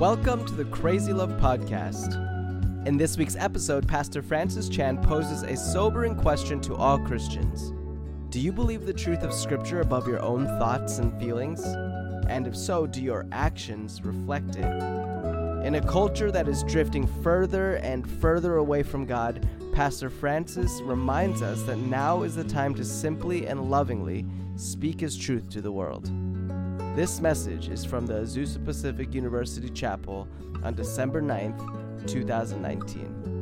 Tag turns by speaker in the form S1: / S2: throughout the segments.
S1: Welcome to the Crazy Love Podcast. In this week's episode, Pastor Francis Chan poses a sobering question to all Christians Do you believe the truth of Scripture above your own thoughts and feelings? And if so, do your actions reflect it? In a culture that is drifting further and further away from God, Pastor Francis reminds us that now is the time to simply and lovingly speak His truth to the world. This message is from the Azusa Pacific University Chapel on December 9th, 2019.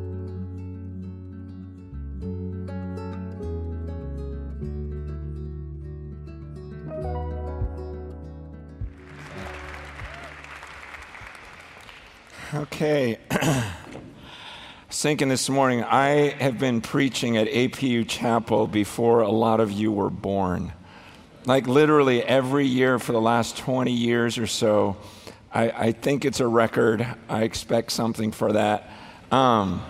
S2: Okay. Thinking this morning, I have been preaching at APU Chapel before a lot of you were born. Like literally every year for the last 20 years or so. I, I think it's a record. I expect something for that. Um,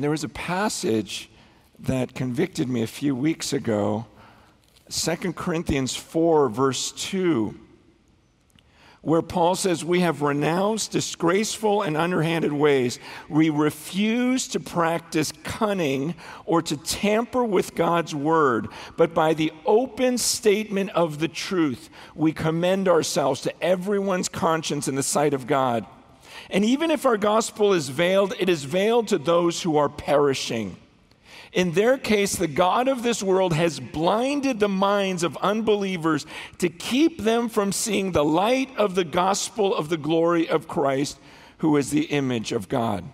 S2: there was a passage that convicted me a few weeks ago 2 Corinthians 4, verse 2 where Paul says, We have renounced disgraceful and underhanded ways. We refuse to practice cunning or to tamper with God's word, but by the open statement of the truth, we commend ourselves to everyone's conscience in the sight of God. And even if our gospel is veiled, it is veiled to those who are perishing. In their case, the God of this world has blinded the minds of unbelievers to keep them from seeing the light of the gospel of the glory of Christ, who is the image of God.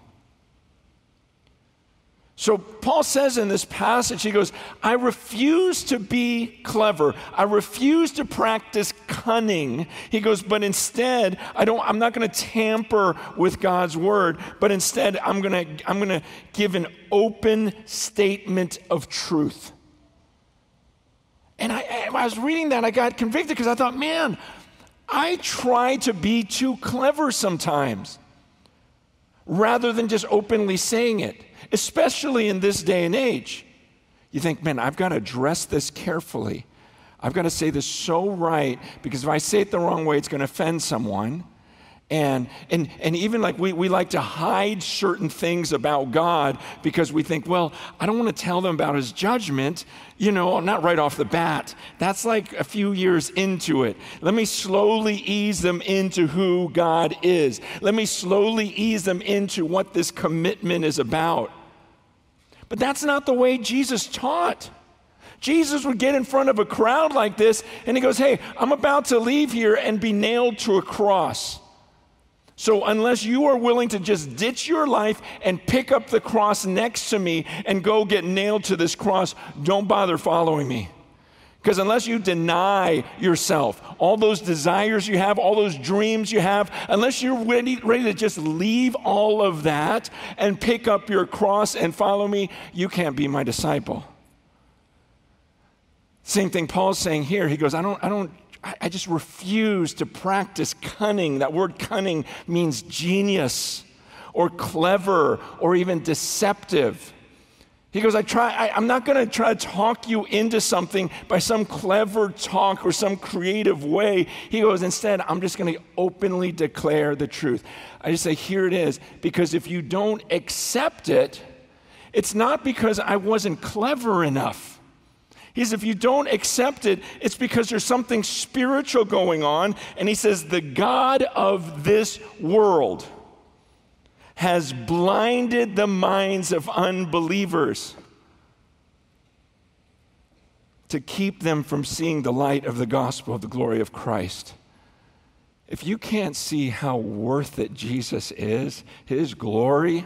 S2: So, Paul says in this passage, he goes, I refuse to be clever. I refuse to practice cunning. He goes, but instead, I don't, I'm not going to tamper with God's word, but instead, I'm going to, I'm going to give an open statement of truth. And I, I was reading that, I got convicted because I thought, man, I try to be too clever sometimes rather than just openly saying it especially in this day and age. You think, man, I've got to address this carefully. I've got to say this so right because if I say it the wrong way, it's going to offend someone. And, and, and even like we, we like to hide certain things about God because we think, well, I don't want to tell them about his judgment, you know, not right off the bat. That's like a few years into it. Let me slowly ease them into who God is. Let me slowly ease them into what this commitment is about. But that's not the way Jesus taught. Jesus would get in front of a crowd like this and he goes, Hey, I'm about to leave here and be nailed to a cross. So, unless you are willing to just ditch your life and pick up the cross next to me and go get nailed to this cross, don't bother following me. Because unless you deny yourself, all those desires you have, all those dreams you have, unless you're ready, ready to just leave all of that and pick up your cross and follow me, you can't be my disciple. Same thing Paul's saying here. He goes, I don't, I don't I, I just refuse to practice cunning. That word cunning means genius or clever or even deceptive. He goes, I try, I, am not going to try to talk you into something by some clever talk or some creative way. He goes, instead, I'm just going to openly declare the truth. I just say, here it is, because if you don't accept it, it's not because I wasn't clever enough. He says, if you don't accept it, it's because there's something spiritual going on. And he says, the God of this world has blinded the minds of unbelievers to keep them from seeing the light of the gospel of the glory of Christ. If you can't see how worth it Jesus is, his glory,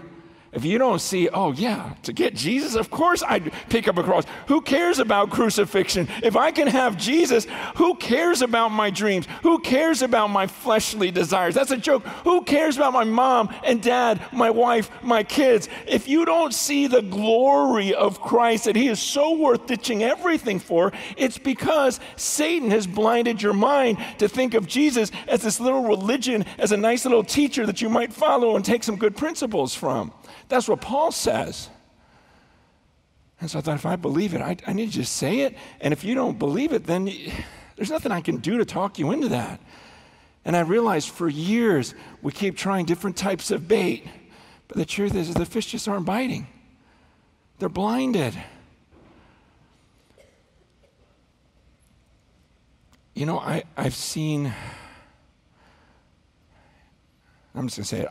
S2: if you don't see, oh, yeah, to get Jesus, of course I'd pick up a cross. Who cares about crucifixion? If I can have Jesus, who cares about my dreams? Who cares about my fleshly desires? That's a joke. Who cares about my mom and dad, my wife, my kids? If you don't see the glory of Christ that He is so worth ditching everything for, it's because Satan has blinded your mind to think of Jesus as this little religion, as a nice little teacher that you might follow and take some good principles from. That's what Paul says. And so I thought, if I believe it, I, I need to just say it. And if you don't believe it, then there's nothing I can do to talk you into that. And I realized for years we keep trying different types of bait, but the truth is, is the fish just aren't biting. They're blinded. You know, I, I've seen, I'm just going to say it.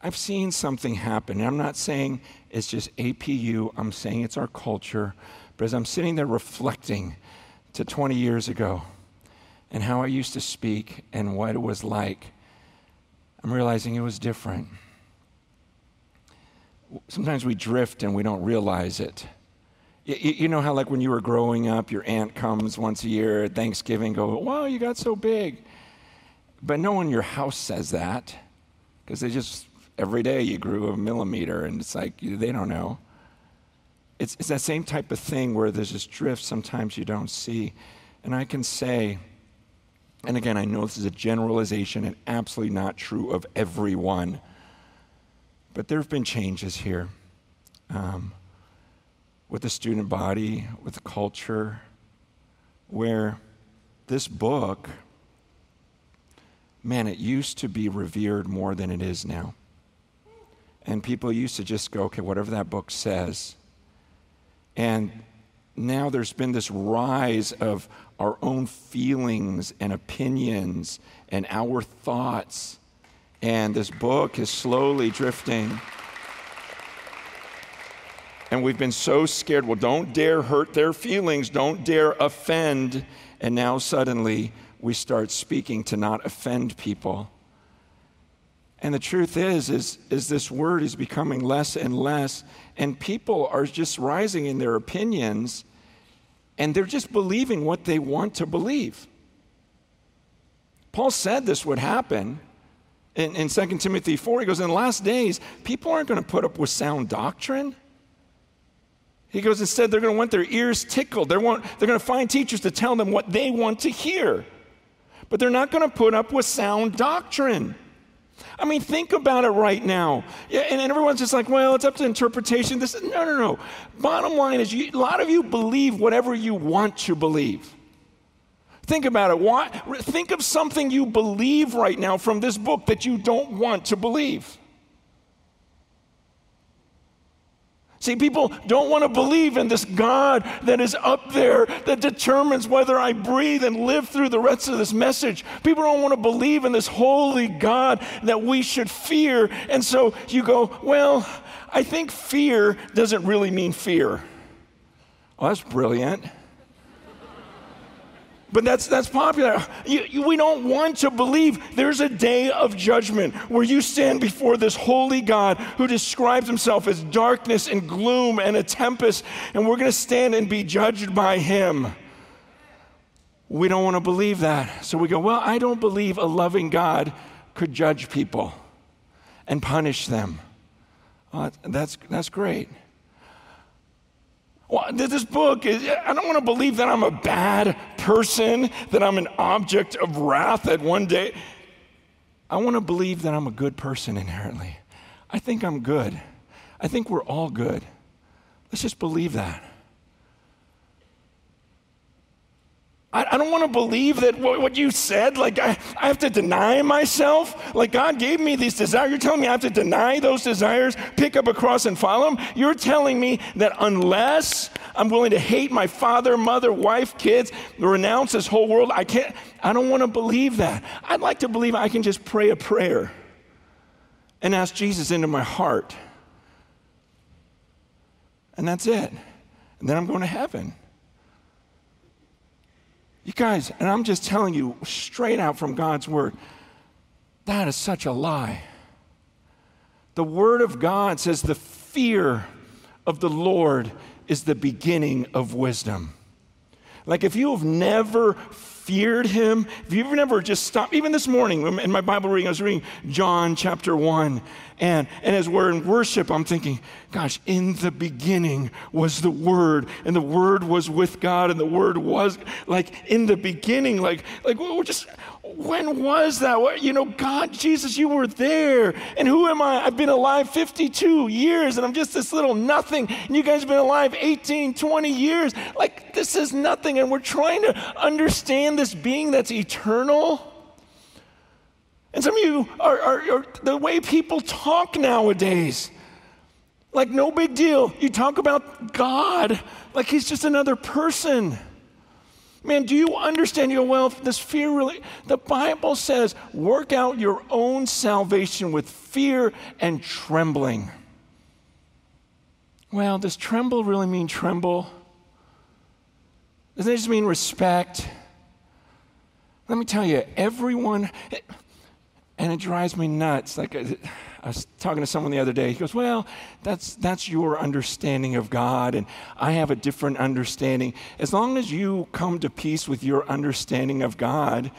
S2: I've seen something happen. and I'm not saying it's just APU, I'm saying it's our culture. But as I'm sitting there reflecting to 20 years ago and how I used to speak and what it was like, I'm realizing it was different. Sometimes we drift and we don't realize it. You, know how, like, when you were growing up, your aunt comes once a year at Thanksgiving, go, Wow, you got so big. But no one in your house says that because they just, every day you grew a millimeter, and it's like, they don't know. It's, it's that same type of thing where there's this drift sometimes you don't see. And I can say, and again, I know this is a generalization and absolutely not true of everyone, but there have been changes here. Um, with the student body, with the culture, where this book, man, it used to be revered more than it is now. And people used to just go, okay, whatever that book says. And now there's been this rise of our own feelings and opinions and our thoughts. And this book is slowly drifting. And we've been so scared. Well, don't dare hurt their feelings, don't dare offend. And now suddenly we start speaking to not offend people. And the truth is, is, is this word is becoming less and less, and people are just rising in their opinions, and they're just believing what they want to believe. Paul said this would happen in, in 2 Timothy 4. He goes, In the last days, people aren't going to put up with sound doctrine. He goes, instead, they're going to want their ears tickled. They're, want, they're going to find teachers to tell them what they want to hear. But they're not going to put up with sound doctrine. I mean, think about it right now. Yeah, and, and everyone's just like, well, it's up to interpretation. This, is, no, no, no. Bottom line is, you, a lot of you believe whatever you want to believe. Think about it. Why, think of something you believe right now from this book that you don't want to believe. See, people don't want to believe in this God that is up there that determines whether I breathe and live through the rest of this message. People don't want to believe in this holy God that we should fear. And so you go, well, I think fear doesn't really mean fear. Oh, that's brilliant. But that's, that's popular. You, you, we don't want to believe there's a day of judgment where you stand before this holy God who describes himself as darkness and gloom and a tempest, and we're going to stand and be judged by him. We don't want to believe that. So we go, well, I don't believe a loving God could judge people and punish them. Well, that's, that's great. Well, this book is, I don't want to believe that I'm a bad person, that I'm an object of wrath that one day. I want to believe that I'm a good person inherently. I think I'm good. I think we're all good. Let's just believe that. I, I don't want to believe that what, what you said, like I, I have to deny myself. Like God gave me these desires. You're telling me I have to deny those desires, pick up a cross and follow Him? You're telling me that unless I'm willing to hate my father, mother, wife, kids, renounce this whole world, I can't, I don't want to believe that. I'd like to believe I can just pray a prayer and ask Jesus into my heart. And that's it. And then I'm going to heaven. You guys, and I'm just telling you straight out from God's word, that is such a lie. The word of God says the fear of the Lord is the beginning of wisdom. Like if you have never feared him, if you've never just stopped, even this morning in my Bible reading, I was reading John chapter 1. And, and as we're in worship, I'm thinking, gosh, in the beginning was the Word, and the Word was with God, and the Word was like in the beginning, like, like we're just, when was that? You know, God, Jesus, you were there. And who am I? I've been alive 52 years and I'm just this little nothing. And you guys have been alive 18, 20 years. Like, this is nothing. And we're trying to understand this being that's eternal. And some of you are, are, are the way people talk nowadays. Like, no big deal. You talk about God like he's just another person. Man, do you understand? You go, well, this fear really, the Bible says, work out your own salvation with fear and trembling. Well, does tremble really mean tremble? Doesn't it just mean respect? Let me tell you, everyone, and it drives me nuts. Like, uh, I was talking to someone the other day. He goes, Well, that's, that's your understanding of God, and I have a different understanding. As long as you come to peace with your understanding of God,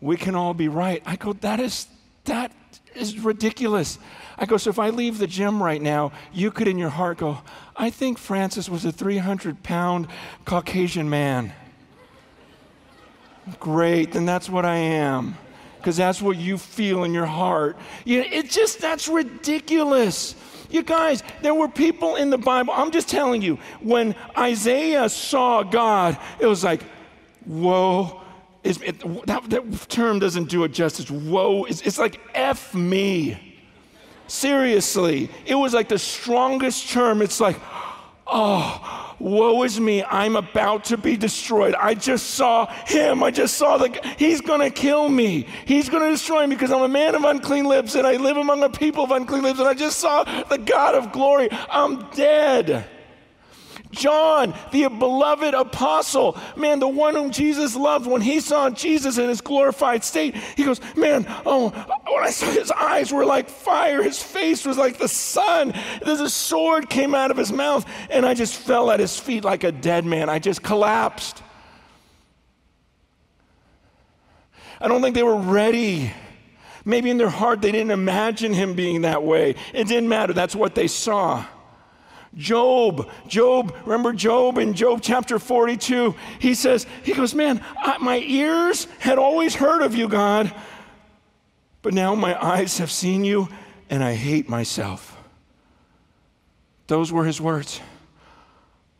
S2: we can all be right. I go, That is, that is ridiculous. I go, So if I leave the gym right now, you could in your heart go, I think Francis was a 300 pound Caucasian man. Great, then that's what I am because that's what you feel in your heart. You it just, that's ridiculous. You guys, there were people in the Bible. I'm just telling you, when Isaiah saw God, it was like, whoa. It, that, that, term doesn't do it justice. Whoa. It's, it's like F me. Seriously. It was like the strongest term. It's like, oh, Woe is me, I'm about to be destroyed. I just saw him. I just saw the, he's going to kill me. He's going to destroy me because I'm a man of unclean lips and I live among a people of unclean lips and I just saw the God of glory. I'm dead. John, the beloved apostle, man, the one whom Jesus loved, when he saw Jesus in his glorified state, he goes, Man, oh, when I saw his eyes were like fire, his face was like the sun. There's a sword came out of his mouth, and I just fell at his feet like a dead man. I just collapsed. I don't think they were ready. Maybe in their heart they didn't imagine him being that way. It didn't matter. That's what they saw. Job, Job, remember Job in Job chapter 42? He says, He goes, Man, I, my ears had always heard of you, God, but now my eyes have seen you and I hate myself. Those were his words.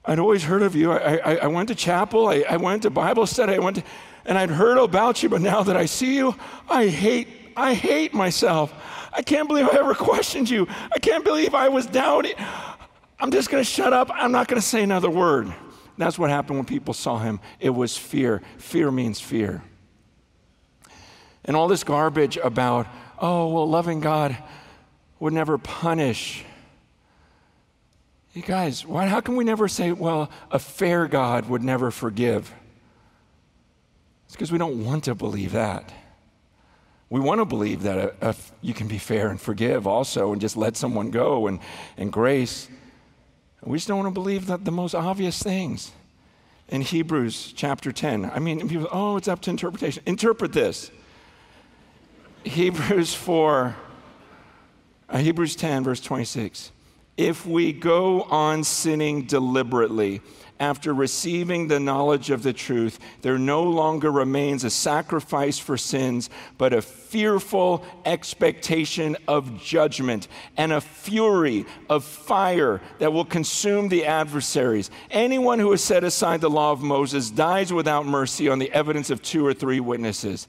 S2: I'd always heard of you. I, I, I went to chapel, I, I, went to Bible study, I went to, and I'd heard about you, but now that I see you, I hate, I hate myself. I can't believe I ever questioned you. I can't believe I was doubting. I'm just going to shut up. I'm not going to say another word. That's what happened when people saw him. It was fear. Fear means fear. And all this garbage about, oh, well, loving God would never punish. You guys, why, how can we never say, well, a fair God would never forgive? It's because we don't want to believe that. We want to believe that a, a, you can be fair and forgive also and just let someone go and, and grace. We just don't want to believe that the most obvious things. In Hebrews chapter 10, I mean, people, oh, it's up to interpretation. Interpret this. Hebrews 4, uh, Hebrews 10, verse 26. If we go on sinning deliberately, after receiving the knowledge of the truth, there no longer remains a sacrifice for sins, but a fearful expectation of judgment and a fury of fire that will consume the adversaries. Anyone who has set aside the law of Moses dies without mercy on the evidence of two or three witnesses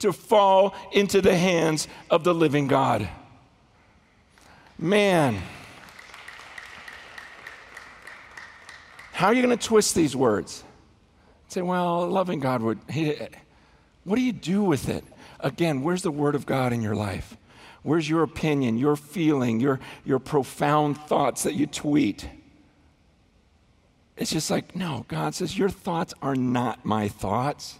S2: to fall into the hands of the living God. Man, how are you going to twist these words? Say, well, loving God would, he, what do you do with it? Again, where's the Word of God in your life? Where's your opinion, your feeling, your, your profound thoughts that you tweet? It's just like, no, God says, Your thoughts are not my thoughts.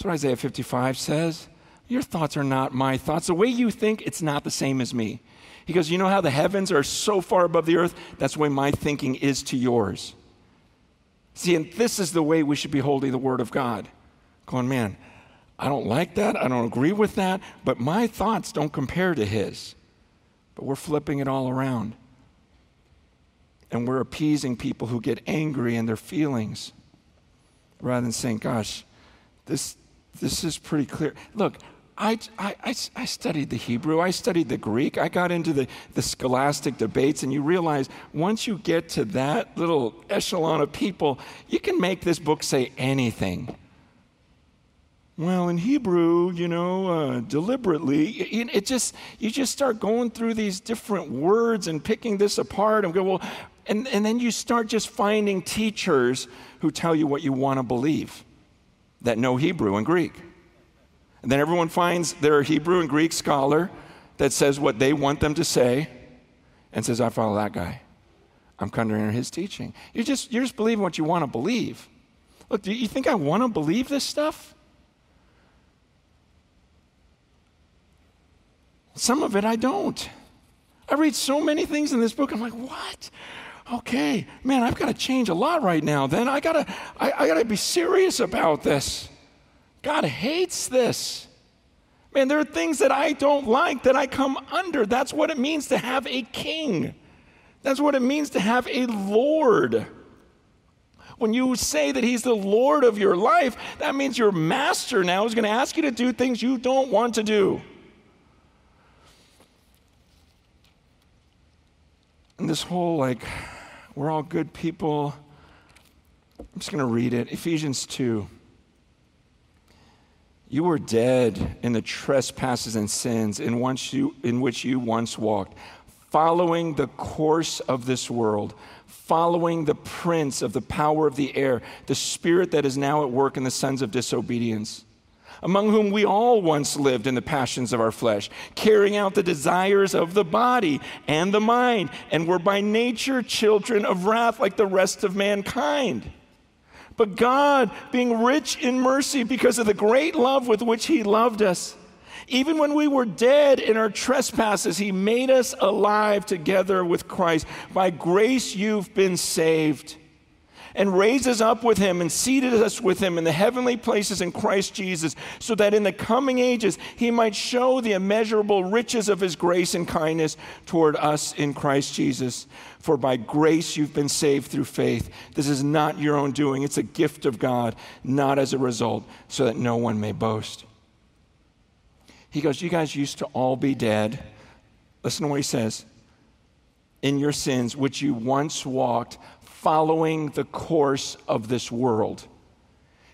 S2: That's what Isaiah 55 says. Your thoughts are not my thoughts. The way you think, it's not the same as me. He goes, You know how the heavens are so far above the earth? That's the way my thinking is to yours. See, and this is the way we should be holding the Word of God. Going, man, I don't like that. I don't agree with that. But my thoughts don't compare to his. But we're flipping it all around. And we're appeasing people who get angry in their feelings rather than saying, gosh, this, this is pretty clear. Look, I, I, I, studied the Hebrew, I studied the Greek, I got into the, the scholastic debates, and you realize once you get to that little echelon of people, you can make this book say anything. Well, in Hebrew, you know, uh, deliberately, it, it just you just start going through these different words and picking this apart and go, well, and, and then you start just finding teachers who tell you what you want to believe that know Hebrew and Greek. And then everyone finds their Hebrew and Greek scholar that says what they want them to say and says, I follow that guy. I'm coming under his teaching. You're just, you're just believing what you want to believe. Look, do you think I want to believe this stuff? Some of it I don't. I read so many things in this book. I'm like, what? Okay, man, I've got to change a lot right now. Then I gotta, I, I gotta be serious about this. God hates this. Man, there are things that I don't like that I come under. That's what it means to have a king. That's what it means to have a Lord. When you say that He's the Lord of your life, that means your master now is going to ask you to do things you don't want to do. And this whole, like, we're all good people. I'm just going to read it Ephesians 2. You were dead in the trespasses and sins in, once you, in which you once walked, following the course of this world, following the prince of the power of the air, the spirit that is now at work in the sons of disobedience, among whom we all once lived in the passions of our flesh, carrying out the desires of the body and the mind, and were by nature children of wrath like the rest of mankind. But God, being rich in mercy because of the great love with which He loved us, even when we were dead in our trespasses, He made us alive together with Christ. By grace you've been saved and raised us up with him and seated us with him in the heavenly places in Christ Jesus, so that in the coming ages he might show the immeasurable riches of his grace and kindness toward us in Christ Jesus. For by grace you've been saved through faith. This is not your own doing, it's a gift of God, not as a result, so that no one may boast. He goes, You guys used to all be dead. Listen to what he says. In your sins, which you once walked following the course of this world.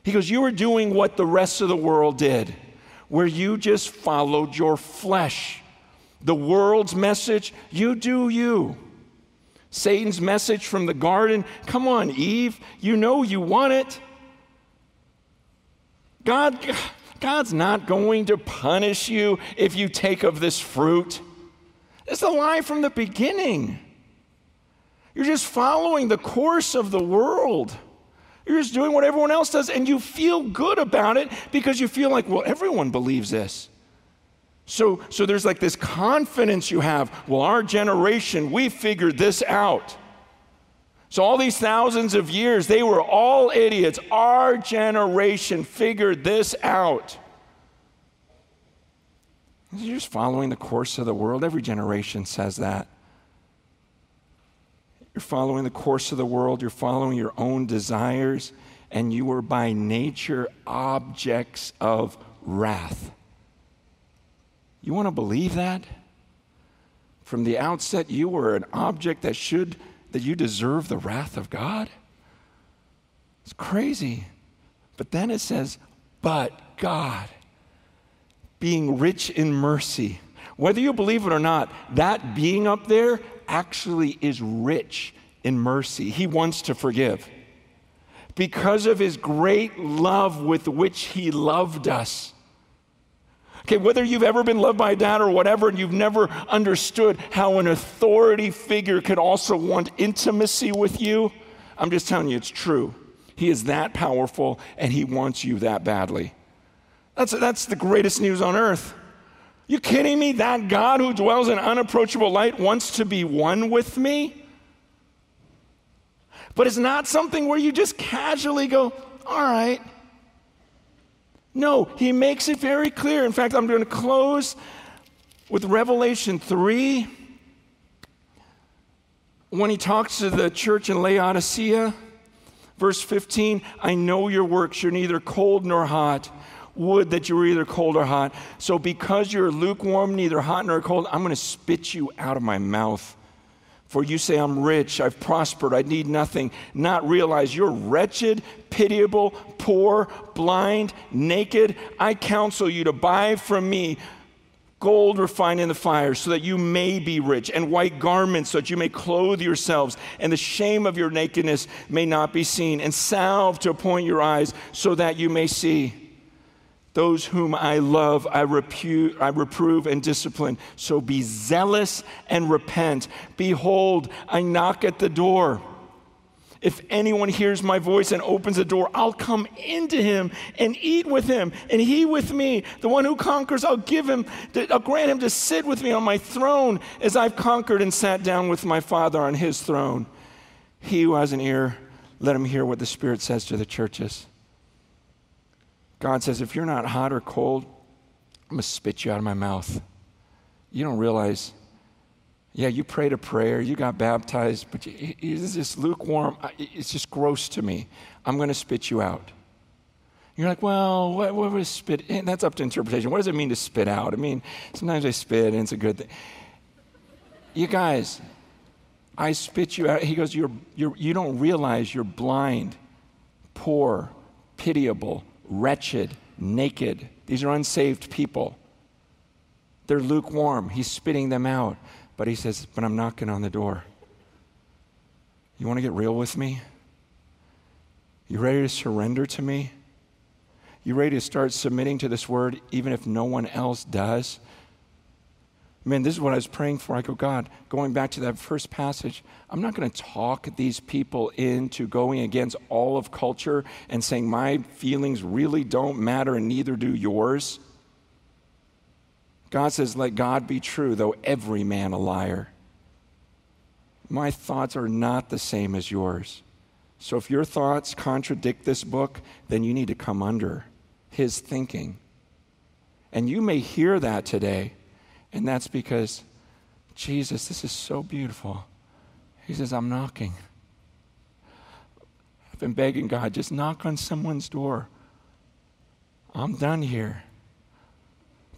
S2: He goes, You were doing what the rest of the world did, where you just followed your flesh. The world's message, you do you. Satan's message from the garden, come on, Eve, you know you want it. God, God's not going to punish you if you take of this fruit. It's a lie from the beginning. You're just following the course of the world. You're just doing what everyone else does, and you feel good about it because you feel like, well, everyone believes this. So, so there's like this confidence you have. Well, our generation, we figured this out. So, all these thousands of years, they were all idiots. Our generation figured this out. You're just following the course of the world. Every generation says that. You're following the course of the world, you're following your own desires, and you are by nature objects of wrath. You want to believe that? From the outset, you were an object that should, that you deserve the wrath of God? It's crazy. But then it says, but God, being rich in mercy. Whether you believe it or not, that being up there actually is rich in mercy. He wants to forgive. Because of his great love with which he loved us. Okay, whether you've ever been loved by dad or whatever, and you've never understood how an authority figure could also want intimacy with you, I'm just telling you it's true. He is that powerful and he wants you that badly. That's, that's the greatest news on earth. You kidding me? That God who dwells in unapproachable light wants to be one with me? But it's not something where you just casually go, all right. No, he makes it very clear. In fact, I'm going to close with Revelation 3 when he talks to the church in Laodicea. Verse 15 I know your works, you're neither cold nor hot. Would that you were either cold or hot. So, because you're lukewarm, neither hot nor cold, I'm going to spit you out of my mouth. For you say, I'm rich, I've prospered, I need nothing, not realize you're wretched, pitiable, poor, blind, naked. I counsel you to buy from me gold refined in the fire, so that you may be rich, and white garments, so that you may clothe yourselves, and the shame of your nakedness may not be seen, and salve to appoint your eyes, so that you may see. Those whom I love, I, repu- I reprove and discipline. So be zealous and repent. Behold, I knock at the door. If anyone hears my voice and opens the door, I'll come into him and eat with him, and he with me. The one who conquers, I'll give him, I'll grant him to sit with me on my throne as I've conquered and sat down with my Father on his throne. He who has an ear, let him hear what the Spirit says to the churches. God says, if you're not hot or cold, I'm going to spit you out of my mouth. You don't realize, yeah, you prayed a prayer, you got baptized, but you, it's just lukewarm. It's just gross to me. I'm going to spit you out. You're like, well, what, was spit? And that's up to interpretation. What does it mean to spit out? I mean, sometimes I spit and it's a good thing. You guys, I spit you out. He goes, you're, you're, you don't realize you're blind, poor, pitiable, wretched, naked. These are unsaved people. They're lukewarm. He's spitting them out. But he says, But I'm knocking on the door. You want to get real with me? You ready to surrender to me? You ready to start submitting to this word even if no one else does? Man, this is what I was praying for. I go, God, going back to that first passage, I'm not going to talk these people into going against all of culture and saying my feelings really don't matter and neither do yours. God says, Let God be true, though every man a liar. My thoughts are not the same as yours. So if your thoughts contradict this book, then you need to come under his thinking. And you may hear that today. And that's because, Jesus, this is so beautiful. He says, I'm knocking. I've been begging God, just knock on someone's door. I'm done here.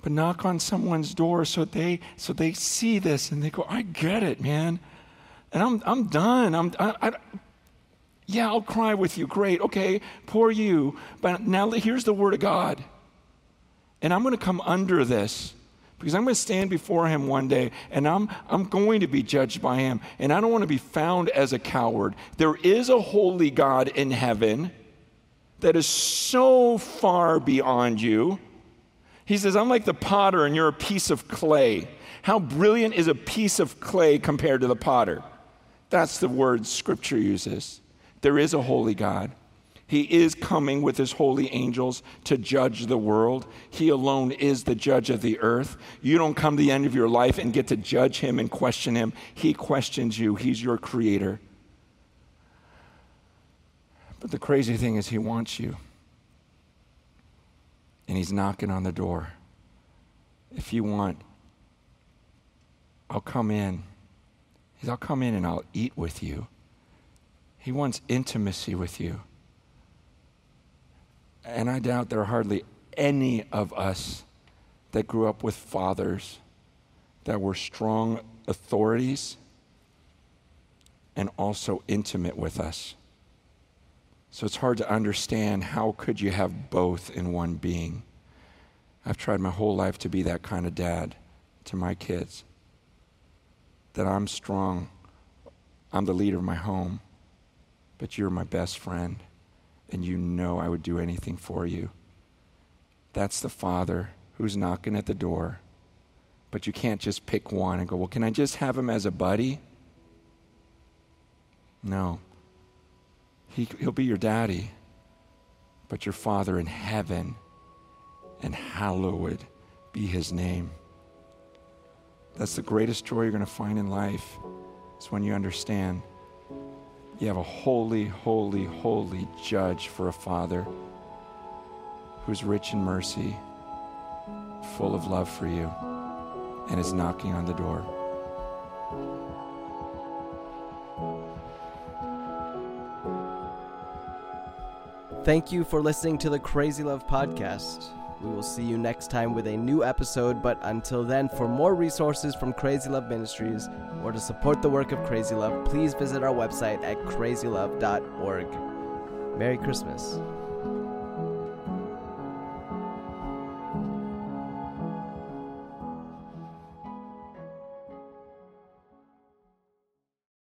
S2: But knock on someone's door so they so they see this and they go, I get it, man. And I'm I'm done. I'm I, I, yeah, I'll cry with you. Great. Okay, poor you. But now here's the word of God. And I'm going to come under this because I'm going to stand before him one day and I'm, I'm going to be judged by him. And I don't want to be found as a coward. There is a holy God in heaven that is so far beyond you. He says, I'm like the potter and you're a piece of clay. How brilliant is a piece of clay compared to the potter? That's the word scripture uses. There is a holy God. He is coming with his holy angels to judge the world. He alone is the judge of the earth. You don't come to the end of your life and get to judge him and question him. He questions you, he's your creator. But the crazy thing is, he wants you. And he's knocking on the door. If you want, I'll come in. I'll come in and I'll eat with you. He wants intimacy with you. And I doubt there are hardly any of us that grew up with fathers that were strong authorities and also intimate with us. So it's hard to understand how could you have both in one being. I've tried my whole life to be that kind of dad to my kids. That I'm strong. I'm the leader of my home, but you're my best friend and you know I would do anything for you. That's the Father who's knocking at the door. But you can't just pick one and go, well, can I just have him as a buddy? No. He, he'll be your daddy, but your Father in heaven, and hallowed be his name. That's the greatest joy you're going to find in life, is when you understand you have a holy, holy, holy judge for a father who's rich in mercy, full of love for you, and is knocking on the door.
S1: Thank you for listening to the Crazy Love Podcast. We will see you next time with a new episode, but until then, for more resources from Crazy Love Ministries or to support the work of Crazy Love, please visit our website at crazylove.org. Merry Christmas.